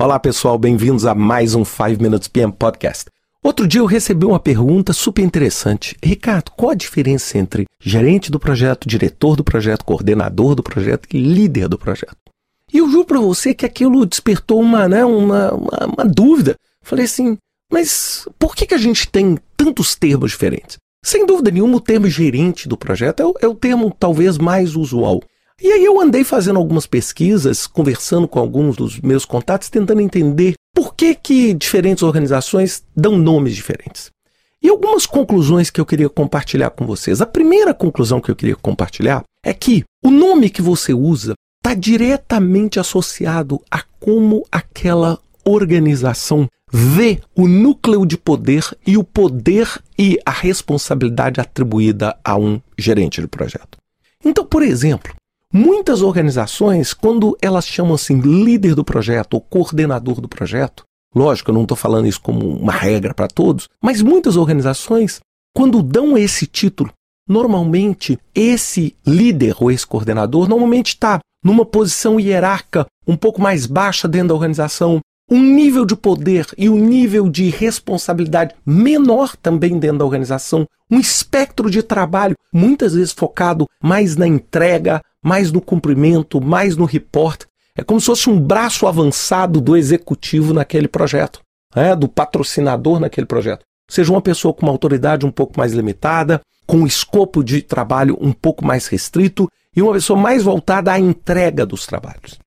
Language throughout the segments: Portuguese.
Olá pessoal, bem-vindos a mais um 5 Minutes PM Podcast. Outro dia eu recebi uma pergunta super interessante. Ricardo, qual a diferença entre gerente do projeto, diretor do projeto, coordenador do projeto e líder do projeto? E eu juro para você que aquilo despertou uma, né, uma, uma, uma dúvida. Falei assim, mas por que, que a gente tem tantos termos diferentes? Sem dúvida nenhuma, o termo gerente do projeto é o, é o termo talvez mais usual. E aí eu andei fazendo algumas pesquisas, conversando com alguns dos meus contatos, tentando entender por que, que diferentes organizações dão nomes diferentes. E algumas conclusões que eu queria compartilhar com vocês. A primeira conclusão que eu queria compartilhar é que o nome que você usa está diretamente associado a como aquela organização vê o núcleo de poder e o poder e a responsabilidade atribuída a um gerente de projeto. Então, por exemplo, Muitas organizações, quando elas chamam assim líder do projeto ou coordenador do projeto, lógico, eu não estou falando isso como uma regra para todos, mas muitas organizações, quando dão esse título, normalmente esse líder ou esse coordenador normalmente está numa posição hierárquica um pouco mais baixa dentro da organização, um nível de poder e um nível de responsabilidade menor também dentro da organização, um espectro de trabalho muitas vezes focado mais na entrega, mais no cumprimento, mais no report. É como se fosse um braço avançado do executivo naquele projeto, né? do patrocinador naquele projeto. Seja uma pessoa com uma autoridade um pouco mais limitada, com um escopo de trabalho um pouco mais restrito e uma pessoa mais voltada à entrega dos trabalhos.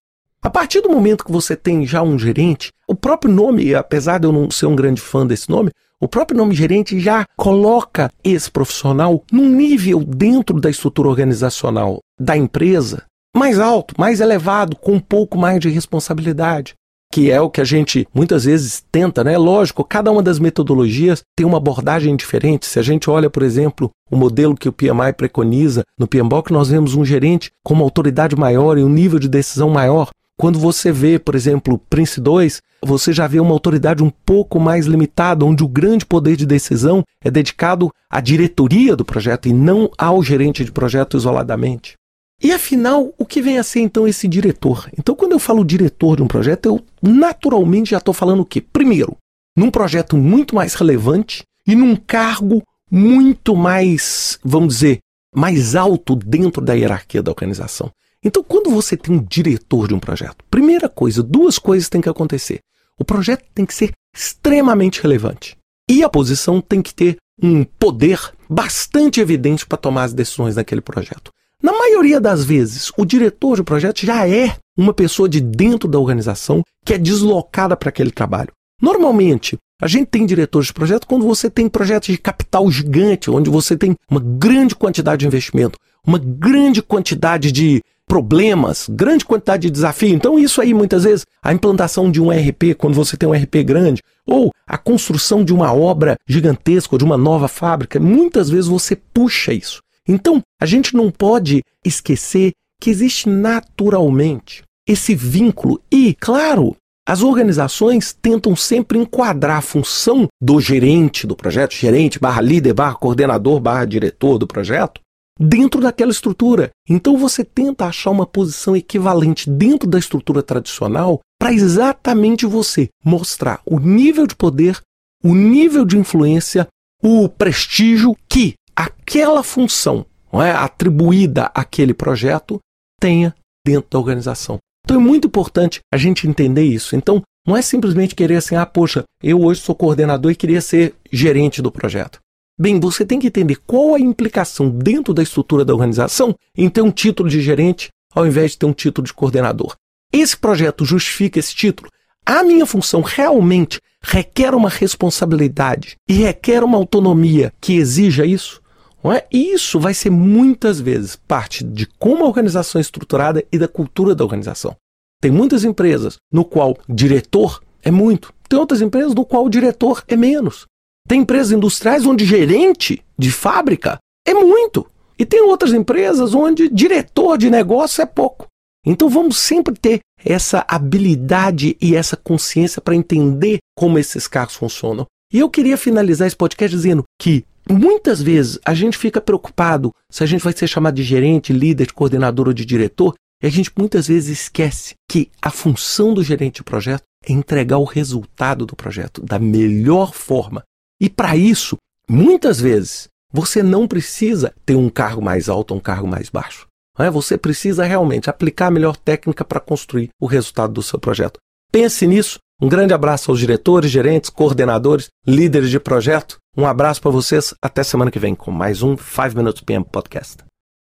A partir do momento que você tem já um gerente, o próprio nome, apesar de eu não ser um grande fã desse nome, o próprio nome gerente já coloca esse profissional num nível dentro da estrutura organizacional da empresa mais alto, mais elevado, com um pouco mais de responsabilidade. Que é o que a gente muitas vezes tenta, né? Lógico, cada uma das metodologias tem uma abordagem diferente. Se a gente olha, por exemplo, o modelo que o PMI preconiza, no PMBOK nós vemos um gerente com uma autoridade maior e um nível de decisão maior. Quando você vê, por exemplo, Prince 2, você já vê uma autoridade um pouco mais limitada, onde o grande poder de decisão é dedicado à diretoria do projeto e não ao gerente de projeto isoladamente. E afinal, o que vem a ser então esse diretor? Então, quando eu falo diretor de um projeto, eu naturalmente já estou falando o quê? Primeiro, num projeto muito mais relevante e num cargo muito mais, vamos dizer, mais alto dentro da hierarquia da organização. Então, quando você tem um diretor de um projeto, primeira coisa, duas coisas têm que acontecer. O projeto tem que ser extremamente relevante e a posição tem que ter um poder bastante evidente para tomar as decisões daquele projeto. Na maioria das vezes, o diretor de projeto já é uma pessoa de dentro da organização que é deslocada para aquele trabalho. Normalmente, a gente tem diretores de projeto quando você tem projetos de capital gigante, onde você tem uma grande quantidade de investimento, uma grande quantidade de problemas, grande quantidade de desafio. Então, isso aí, muitas vezes, a implantação de um RP, quando você tem um RP grande, ou a construção de uma obra gigantesca, de uma nova fábrica, muitas vezes você puxa isso. Então, a gente não pode esquecer que existe naturalmente esse vínculo e, claro, as organizações tentam sempre enquadrar a função do gerente do projeto, gerente barra líder barra coordenador barra diretor do projeto, dentro daquela estrutura. Então você tenta achar uma posição equivalente dentro da estrutura tradicional para exatamente você mostrar o nível de poder, o nível de influência, o prestígio que aquela função é, atribuída àquele projeto tenha dentro da organização. Então é muito importante a gente entender isso. Então, não é simplesmente querer assim, ah, poxa, eu hoje sou coordenador e queria ser gerente do projeto. Bem, você tem que entender qual a implicação dentro da estrutura da organização em ter um título de gerente ao invés de ter um título de coordenador. Esse projeto justifica esse título? A minha função realmente requer uma responsabilidade e requer uma autonomia que exija isso? Não é? Isso vai ser muitas vezes parte de como a organização é estruturada e da cultura da organização. Tem muitas empresas no qual diretor é muito, tem outras empresas no qual o diretor é menos. Tem empresas industriais onde gerente de fábrica é muito. E tem outras empresas onde diretor de negócio é pouco. Então vamos sempre ter essa habilidade e essa consciência para entender como esses carros funcionam. E eu queria finalizar esse podcast dizendo que muitas vezes a gente fica preocupado se a gente vai ser chamado de gerente, líder, de coordenador ou de diretor, e a gente muitas vezes esquece que a função do gerente de projeto é entregar o resultado do projeto da melhor forma. E para isso, muitas vezes, você não precisa ter um cargo mais alto ou um cargo mais baixo. É? Você precisa realmente aplicar a melhor técnica para construir o resultado do seu projeto. Pense nisso. Um grande abraço aos diretores, gerentes, coordenadores, líderes de projeto. Um abraço para vocês. Até semana que vem com mais um 5 Minutes PM Podcast.